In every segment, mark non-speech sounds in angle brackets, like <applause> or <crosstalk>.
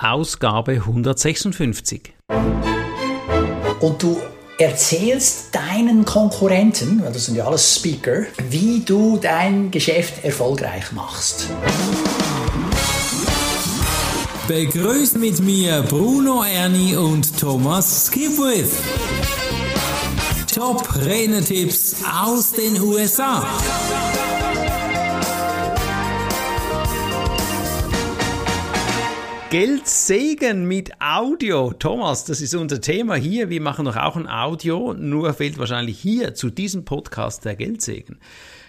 Ausgabe 156. Und du erzählst deinen Konkurrenten, weil das sind ja alles Speaker, wie du dein Geschäft erfolgreich machst. Begrüßt mit mir Bruno Erni und Thomas Skipwith. Top Renetipps aus den USA. Geldsegen mit Audio. Thomas, das ist unser Thema hier. Wir machen doch auch ein Audio, nur fehlt wahrscheinlich hier zu diesem Podcast der Geldsegen.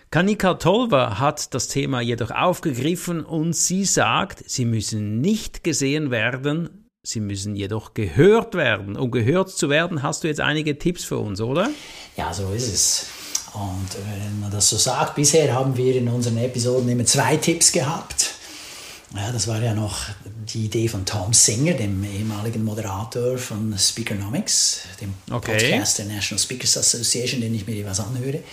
Kanika Tolver hat das Thema jedoch aufgegriffen und sie sagt, sie müssen nicht gesehen werden, sie müssen jedoch gehört werden. Um gehört zu werden, hast du jetzt einige Tipps für uns, oder? Ja, so ist es. Und wenn man das so sagt, bisher haben wir in unseren Episoden immer zwei Tipps gehabt. Ja, das war ja noch die Idee von Tom Singer, dem ehemaligen Moderator von Speakernomics, dem okay. Podcast der National Speakers Association, den ich mir was anhöre.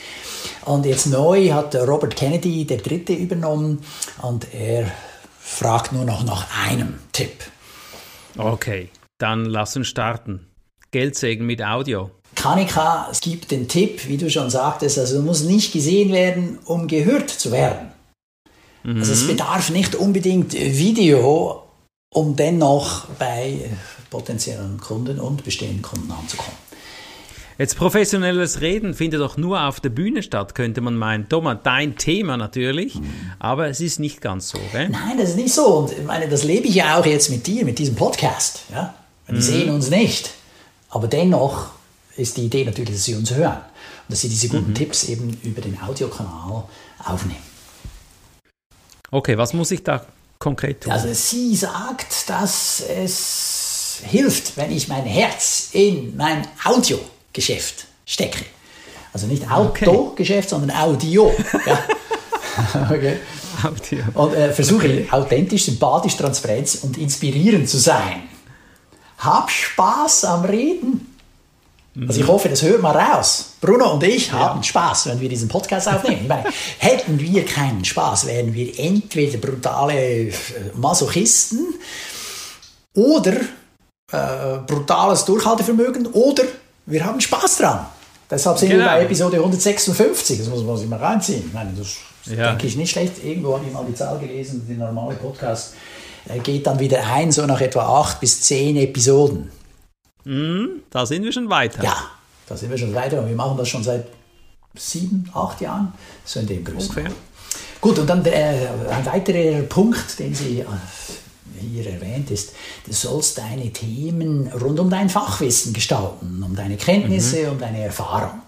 Und jetzt neu hat Robert Kennedy, der Dritte, übernommen und er fragt nur noch nach einem Tipp. Okay, dann lass uns starten. Geldsegen mit Audio. Kanika, es gibt den Tipp, wie du schon sagtest, also du musst nicht gesehen werden, um gehört zu werden. Mhm. Also es mhm. bedarf nicht unbedingt Video, um dennoch bei potenziellen Kunden und bestehenden Kunden anzukommen. Jetzt professionelles Reden findet doch nur auf der Bühne statt, könnte man meinen. Thomas, dein Thema natürlich, mhm. aber es ist nicht ganz so, gell? Nein, das ist nicht so. Und ich meine, das lebe ich ja auch jetzt mit dir, mit diesem Podcast. Ja? Wir mhm. sehen uns nicht, aber dennoch ist die Idee natürlich, dass sie uns hören und dass sie diese guten mhm. Tipps eben über den Audiokanal aufnehmen. Okay, was muss ich da konkret tun? Also sie sagt, dass es hilft, wenn ich mein Herz in mein Audiogeschäft stecke. Also nicht Autogeschäft, okay. sondern Audio. Ja. <laughs> okay. Audio. Und äh, versuche okay. authentisch, sympathisch, transparent und inspirierend zu sein. Hab Spaß am Reden. Also ich hoffe, das hört man raus. Bruno und ich haben Spaß, wenn wir diesen Podcast aufnehmen. Ich meine, <laughs> hätten wir keinen Spaß, wären wir entweder brutale äh, Masochisten oder äh, brutales Durchhaltevermögen oder wir haben Spaß dran. Deshalb sind genau. wir bei Episode 156. Das muss man sich mal reinziehen. Ich meine, das ja. denke ich nicht schlecht. Irgendwo habe ich mal die Zahl gelesen, der normale Podcast äh, geht dann wieder ein, so nach etwa acht bis zehn Episoden. Mm, da sind wir schon weiter. Ja, da sind wir schon weiter und wir machen das schon seit sieben, acht Jahren, so in dem Größenordnung. Okay. Gut, und dann äh, ein weiterer Punkt, den sie äh, hier erwähnt ist, du sollst deine Themen rund um dein Fachwissen gestalten, um deine Kenntnisse, mhm. um deine Erfahrung.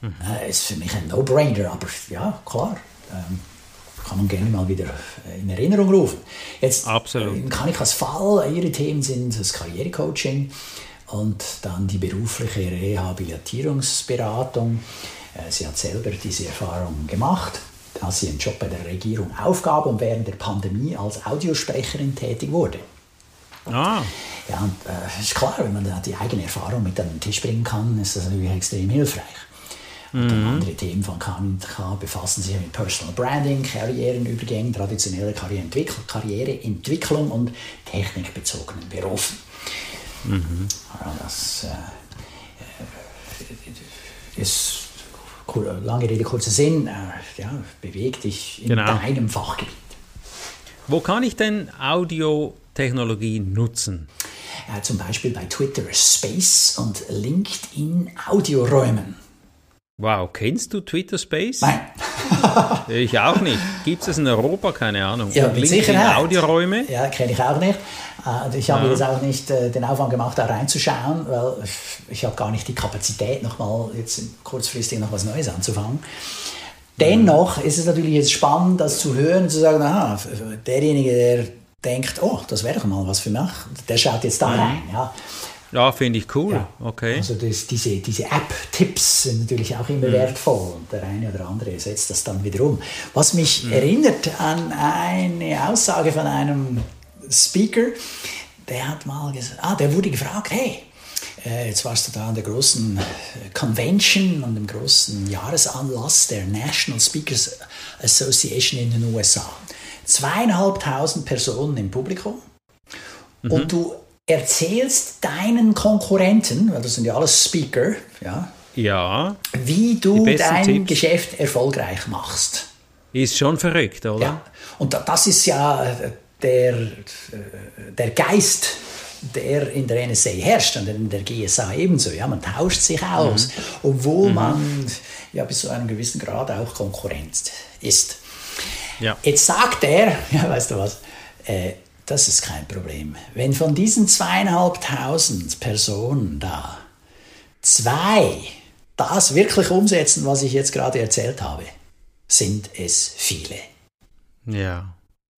Mhm. Äh, ist für mich ein No-Brainer, aber ja, klar. Ähm, kann man gerne mal wieder in Erinnerung rufen. Jetzt Absolut. kann ich als Fall, Ihre Themen sind das Karrierecoaching und dann die berufliche Rehabilitierungsberatung. Äh, sie hat selber diese Erfahrung gemacht, als sie einen Job bei der Regierung aufgab und während der Pandemie als Audiosprecherin tätig wurde. Ah. Ja, und äh, ist klar, wenn man da die eigene Erfahrung mit an den Tisch bringen kann, ist das natürlich extrem hilfreich. Mhm. andere Themen von KMK befassen sich mit Personal Branding, Karrierenübergängen, traditionelle Karriereentwicklung, Karriereentwicklung und technikbezogenen Berufen. Mhm. Das äh, ist lange Rede, kurzer Sinn, äh, ja, bewegt dich in genau. deinem Fachgebiet. Wo kann ich denn Audiotechnologie nutzen? Ja, zum Beispiel bei Twitter Space und LinkedIn Audioräumen. Wow, kennst du Twitter Space? Nein. <laughs> ich auch nicht. Gibt es in Europa? Keine Ahnung. Ja, mit Sicherheit. Audioräume? Ja, kenne ich auch nicht. Äh, ich habe ja. jetzt auch nicht äh, den Aufwand gemacht, da reinzuschauen, weil ich habe gar nicht die Kapazität, nochmal jetzt kurzfristig noch was Neues anzufangen. Dennoch ist es natürlich jetzt spannend, das zu hören und zu sagen, aha, derjenige, der denkt, oh, das wäre doch mal was für mich, der schaut jetzt da mhm. rein. Ja. Ja, finde ich cool. Ja. Okay. Also das, diese, diese App-Tipps sind natürlich auch immer mhm. wertvoll und der eine oder andere setzt das dann wieder um. Was mich mhm. erinnert an eine Aussage von einem Speaker, der hat mal gesagt, ah, der wurde gefragt, hey, äh, jetzt warst du da an der großen äh, Convention, an dem großen Jahresanlass der National Speakers Association in den USA. Zweieinhalbtausend Personen im Publikum und du erzählst deinen Konkurrenten, weil das sind ja alles Speaker, ja, Ja, wie du dein Tipps. Geschäft erfolgreich machst. ist schon verrückt, oder? Ja. Und da- das ist ja äh, der, äh, der Geist, der in der NSA herrscht und in der GSA ebenso. Ja, man tauscht sich aus, Mhm. obwohl man ja bis zu einem gewissen Grad auch Konkurrenz ist. Ja. Jetzt sagt er, <laughs> ja, weißt du was, äh, das ist kein Problem. Wenn von diesen zweieinhalbtausend Personen da zwei das wirklich umsetzen, was ich jetzt gerade erzählt habe, sind es viele. Ja.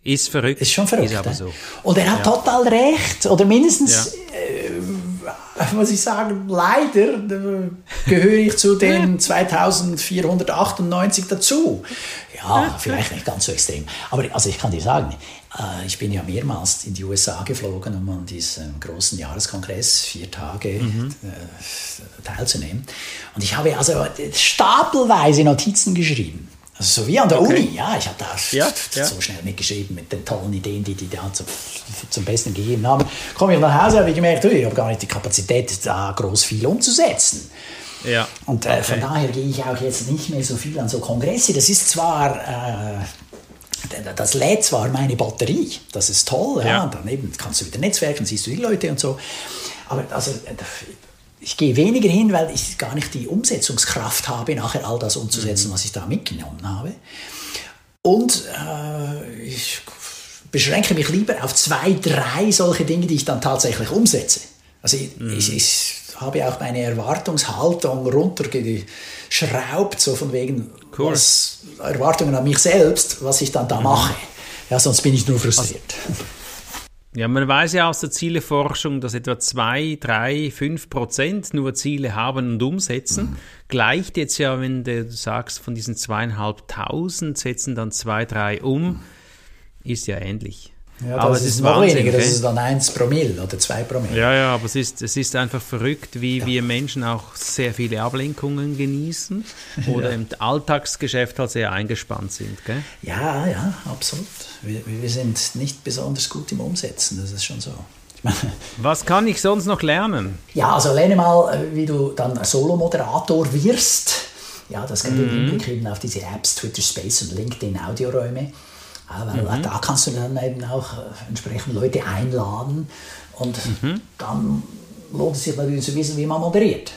Ist verrückt. Ist schon verrückt. Ist aber ne? so. Und er hat Ja. total recht. Oder mindestens, Ja. äh, muss ich sagen, leider äh, gehöre ich zu den <laughs> 2498 dazu. Ja, vielleicht nicht ganz so extrem. Aber also ich kann dir sagen, ich bin ja mehrmals in die USA geflogen, um an diesem großen Jahreskongress vier Tage äh, teilzunehmen. Und ich habe also stapelweise Notizen geschrieben. Also so wie an der Okay. Uni, ja, ich habe da Ja, ja. so schnell mitgeschrieben mit den tollen Ideen, die die da zum, zum Besten gegeben haben. Komme ich nach Hause, habe ich gemerkt, ich habe gar nicht die Kapazität, da groß viel umzusetzen. Ja. Und äh, von Okay. daher gehe ich auch jetzt nicht mehr so viel an so Kongresse. Das ist zwar, äh, das lädt zwar meine Batterie, das ist toll, ja. Ja. Daneben kannst du wieder netzwerken, siehst du die Leute und so. Aber also, äh, ich gehe weniger hin, weil ich gar nicht die Umsetzungskraft habe, nachher all das umzusetzen, Mhm. was ich da mitgenommen habe. Und äh, ich beschränke mich lieber auf zwei, drei solche Dinge, die ich dann tatsächlich umsetze. Also ich, Mhm. ich, ich habe auch meine Erwartungshaltung runtergeschraubt, so von wegen Cool. was, Erwartungen an mich selbst, was ich dann da Mhm. mache. Ja, sonst bin ich nur frustriert. Ja, man weiß ja aus der Zieleforschung, dass etwa 2, 3, 5 Prozent nur Ziele haben und umsetzen. Gleicht jetzt ja, wenn du sagst, von diesen zweieinhalbtausend setzen dann zwei, drei um, ist ja ähnlich. Ja, aber es ist, ist noch Wahnsinn, weniger, das ist dann 1 Promille oder 2 Promille. Ja, ja, aber es ist, es ist einfach verrückt, wie wir Menschen auch sehr viele Ablenkungen genießen oder <laughs> im Alltagsgeschäft halt sehr eingespannt sind. Gell? Ja, ja, absolut. Wir, wir sind nicht besonders gut im Umsetzen, das ist schon so. Ich meine, <laughs> Was kann ich sonst noch lernen? Ja, also lerne mal, äh, wie du dann Solo-Moderator wirst. Ja, das geht im Hinblick eben auf diese Apps, Twitter Space und LinkedIn Audioräume. Ja, weil da kannst du dann eben auch äh, entsprechend Leute einladen und dann lohnt es sich natürlich zu wissen, wie man moderiert.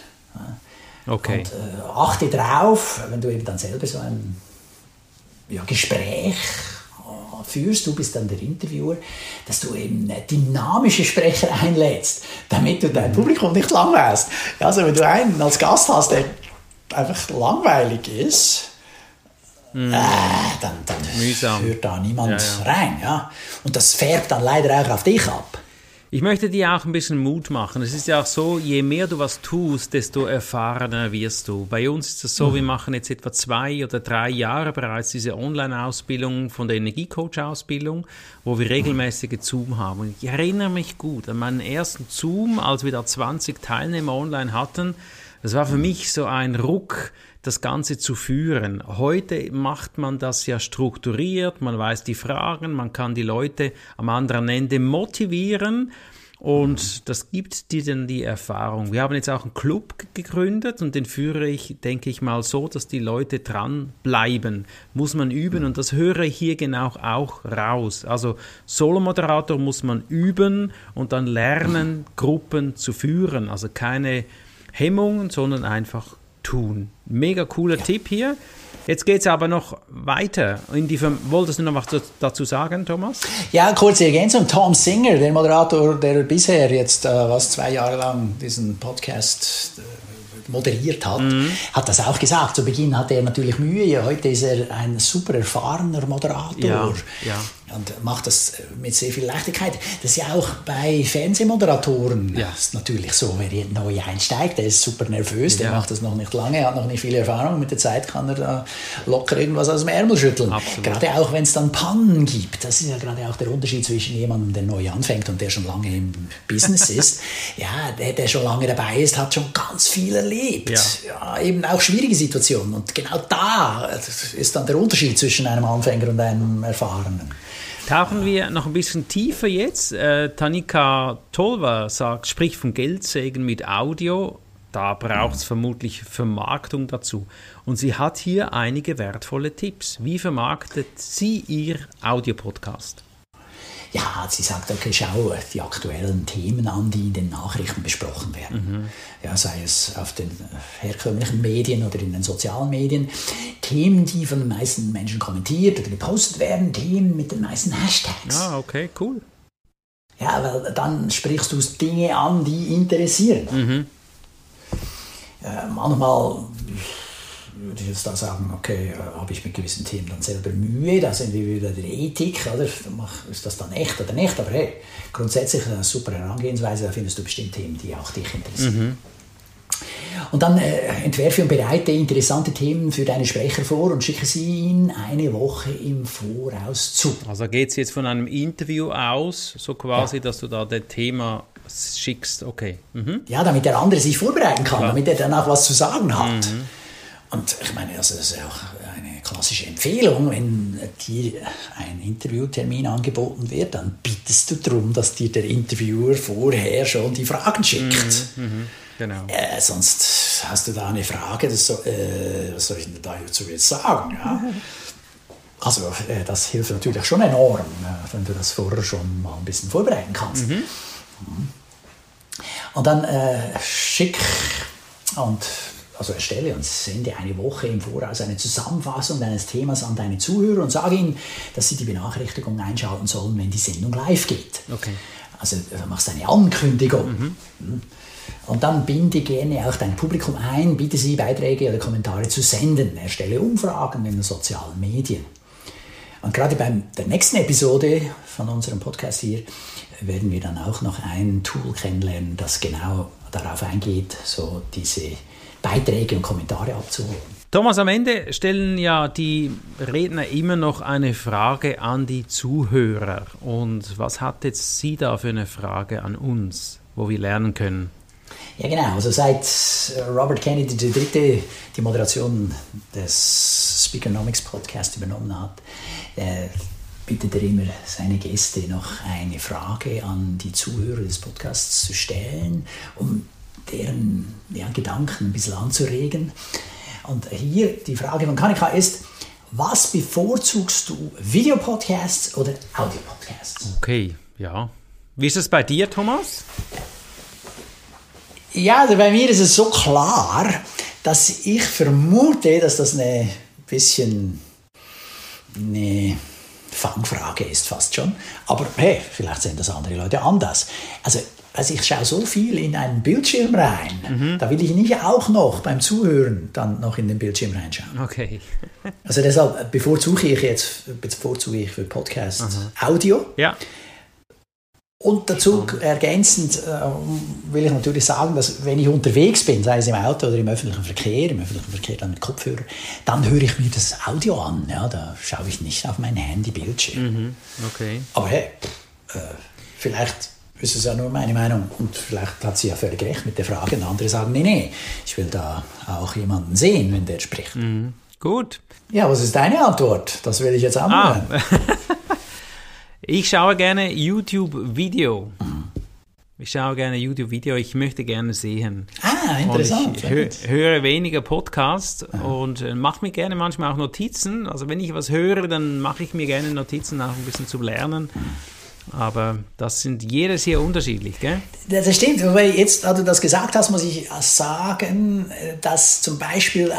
Okay. Und äh, achte drauf, wenn du eben dann selber so ein ja, Gespräch führst, du bist dann der Interviewer, dass du eben dynamische Sprecher einlädst, damit du dein Publikum nicht langweilst. Also wenn du einen als Gast hast, der einfach langweilig ist, äh, dann, dann Mühsam. hört da niemand Ja, ja. rein. Ja? Und das färbt dann leider auch auf dich ab. Ich möchte dir auch ein bisschen Mut machen. Es ist ja auch so, je mehr du was tust, desto erfahrener wirst du. Bei uns ist es so, wir machen jetzt etwa zwei oder drei Jahre bereits diese Online-Ausbildung von der Energiecoach-Ausbildung, wo wir regelmäßige Zoom haben. Und ich erinnere mich gut an meinen ersten Zoom, als wir da 20 Teilnehmer online hatten. Das war für mich so ein Ruck, das Ganze zu führen. Heute macht man das ja strukturiert, man weiß die Fragen, man kann die Leute am anderen Ende motivieren und das gibt dir dann die Erfahrung. Wir haben jetzt auch einen Club gegründet und den führe ich, denke ich mal, so, dass die Leute dran bleiben. Muss man üben und das höre ich hier genau auch raus. Also Solomoderator muss man üben und dann lernen, Gruppen zu führen. Also keine Hemmungen, sondern einfach tun. Mega cooler Tipp hier. Jetzt geht es aber noch weiter. In die, Verm- wolltest du noch was dazu- sagen, Thomas? Ja, kurze Ergänzung. Tom Singer, der Moderator, der bisher jetzt äh, was zwei Jahre lang diesen Podcast äh, moderiert hat, hat das auch gesagt. Zu Beginn hatte er natürlich Mühe. Ja, heute ist er ein super erfahrener Moderator. Ja, ja. Und macht das äh, mit sehr viel Leichtigkeit. Das ist ja auch bei Fernsehmoderatoren Ja. ist natürlich so. Wer neu einsteigt, der ist super nervös, der Ja. macht das noch nicht lange, hat noch nicht viel Erfahrung. Mit der Zeit kann er da locker irgendwas aus dem Ärmel schütteln. Absolut. Gerade auch wenn es dann Pannen gibt. Das ist ja gerade auch der Unterschied zwischen jemandem, der neu anfängt und der schon lange im Business <laughs> ist. Ja, der, der schon lange dabei ist, hat schon ganz viel erlebt. Ja. Ja, eben auch schwierige Situationen. Und genau da ist dann der Unterschied zwischen einem Anfänger und einem Erfahrenen. Tauchen wir noch ein bisschen tiefer jetzt. Äh, Tanika Tolva sagt, spricht von Geldsegen mit Audio. Da braucht es vermutlich Vermarktung dazu. Und sie hat hier einige wertvolle Tipps. Wie vermarktet sie ihr Audiopodcast? Ja, sie sagt, okay, schau die aktuellen Themen an, die in den Nachrichten besprochen werden. Mhm. Ja, sei es auf den herkömmlichen Medien oder in den sozialen Medien. Themen, die von den meisten Menschen kommentiert oder gepostet werden, Themen mit den meisten Hashtags. Ah, okay, cool. Ja, weil dann sprichst du Dinge an, die interessieren. Mhm. Äh, manchmal würde ich jetzt da sagen, okay, äh, habe ich mit gewissen Themen dann selber Mühe, da sind wir wieder der Ethik, oder? Ist das dann echt oder nicht? Aber hey, grundsätzlich eine super Herangehensweise, da findest du bestimmt Themen, die auch dich interessieren. Mhm. Und dann äh, entwerfe und bereite interessante Themen für deine Sprecher vor und schicke sie ihnen eine Woche im Voraus zu. Also geht es jetzt von einem Interview aus, so quasi, ja. dass du da das Thema schickst, okay. Mhm. Ja, damit der andere sich vorbereiten kann, Klar. damit er dann auch was zu sagen hat. Mhm. Und ich meine, also das ist auch eine klassische Empfehlung, wenn dir ein Interviewtermin angeboten wird, dann bittest du darum, dass dir der Interviewer vorher schon die Fragen schickt. Mhm, mh, genau. Äh, sonst hast du da eine Frage, das so, äh, was soll ich denn dazu jetzt sagen? Ja? <laughs> Also äh, das hilft natürlich schon enorm, äh, wenn du das vorher schon mal ein bisschen vorbereiten kannst. Mhm. mhm. Und dann äh, schick und also erstelle und sende eine Woche im Voraus eine Zusammenfassung deines Themas an deine Zuhörer und sage ihnen, dass sie die Benachrichtigung einschalten sollen, wenn die Sendung live geht. Okay. Also du machst eine Ankündigung. Mhm. mhm. Und dann binde gerne auch dein Publikum ein, bitte sie Beiträge oder Kommentare zu senden, erstelle Umfragen in den sozialen Medien. Und gerade bei der nächsten Episode von unserem Podcast hier werden wir dann auch noch ein Tool kennenlernen, das genau darauf eingeht, so diese Beiträge und Kommentare abzuholen. Thomas, am Ende stellen ja die Redner immer noch eine Frage an die Zuhörer. Und was hat jetzt Sie da für eine Frage an uns, wo wir lernen können? Ja, genau. Also seit Robert Kennedy Dritte die Moderation des Speakernomics Podcast übernommen hat, äh, bittet er immer seine Gäste noch eine Frage an die Zuhörer des Podcasts zu stellen, um deren ja, Gedanken ein bisschen anzuregen. Und hier die Frage von Kanika ist, was bevorzugst du, Videopodcasts oder Audiopodcasts? Okay, ja. Wie ist es bei dir, Thomas? Ja, also bei mir ist es so klar, dass ich vermute, dass das eine bisschen eine Fangfrage ist fast schon. Aber hey, vielleicht sehen das andere Leute anders. Also also ich schaue so viel in einen Bildschirm rein, mhm. da will ich nicht auch noch beim Zuhören dann noch in den Bildschirm reinschauen. Okay. <laughs> also deshalb bevorzuge ich jetzt bevorzuge ich für Podcast Aha. Audio. Ja. Und dazu ergänzend äh, will ich natürlich sagen, dass wenn ich unterwegs bin, sei es im Auto oder im öffentlichen Verkehr, im öffentlichen Verkehr dann mit Kopfhörer, dann höre ich mir das Audio an. Ja, da schaue ich nicht auf mein Handy-Bildschirm. Mhm. Okay. Aber hey, äh, vielleicht ist es ja nur meine Meinung. Und vielleicht hat sie ja völlig recht mit der Frage. Und andere sagen, nee, nee, ich will da auch jemanden sehen, wenn der spricht. Mhm. Gut. Ja, was ist deine Antwort? Das will ich jetzt auch ah. <laughs> ich schaue gerne YouTube-Video. Mhm. Ich schaue gerne YouTube-Video, ich möchte gerne sehen. Ah, interessant. Und ich hö höre weniger Podcasts ja. und äh, mache mir gerne manchmal auch Notizen. Also wenn ich was höre, dann mache ich mir gerne Notizen, auch ein bisschen zu lernen. Mhm. Aber das sind jedes hier unterschiedlich, gell? Das stimmt, wobei jetzt, da du das gesagt hast, muss ich sagen, dass zum Beispiel äh,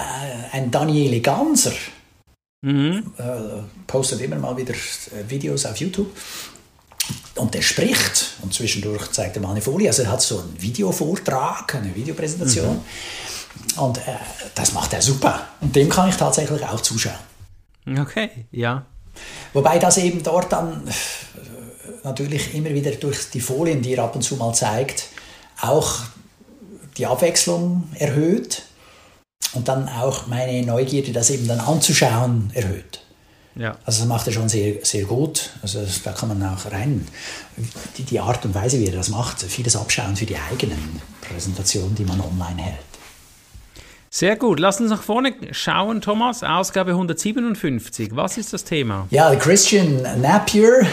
ein Daniele Ganser mhm. Äh, postet immer mal wieder äh, Videos auf YouTube und der spricht und zwischendurch zeigt er mal eine Folie. Also er hat so einen Videovortrag, eine Videopräsentation mhm. und äh, das macht er super. Und dem kann ich tatsächlich auch zuschauen. Okay, ja. Wobei das eben dort dann natürlich immer wieder durch die Folien, die er ab und zu mal zeigt, auch die Abwechslung erhöht und dann auch meine Neugierde, das eben dann anzuschauen, erhöht. Ja. Also das macht er schon sehr, sehr gut. Also da kann man auch rein, die, die Art und Weise, wie er das macht, vieles abschauen für die eigenen Präsentationen, die man online hält. Sehr gut. Lass uns nach vorne schauen, Thomas. Ausgabe 157. Was ist das Thema? Ja, Christian Napier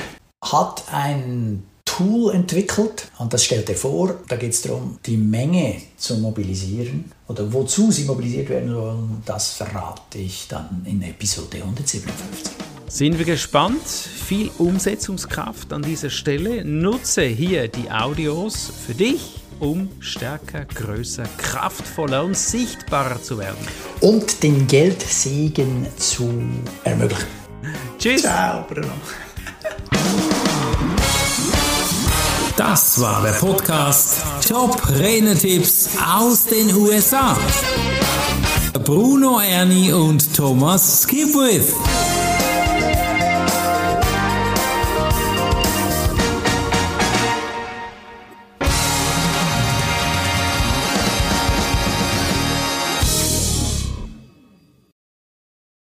hat ein Tool entwickelt und das stellt er vor. Da geht es darum, die Menge zu mobilisieren oder wozu sie mobilisiert werden sollen. Das verrate ich dann in Episode 157. Sind wir gespannt? Viel Umsetzungskraft an dieser Stelle. Nutze hier die Audios für dich, um stärker, größer, kraftvoller und sichtbarer zu werden. Und den Geldsegen zu ermöglichen. Tschüss. Ciao, Bruno. Das war der Podcast Top Renetipps aus den USA. Bruno Ernie und Thomas Skipwith.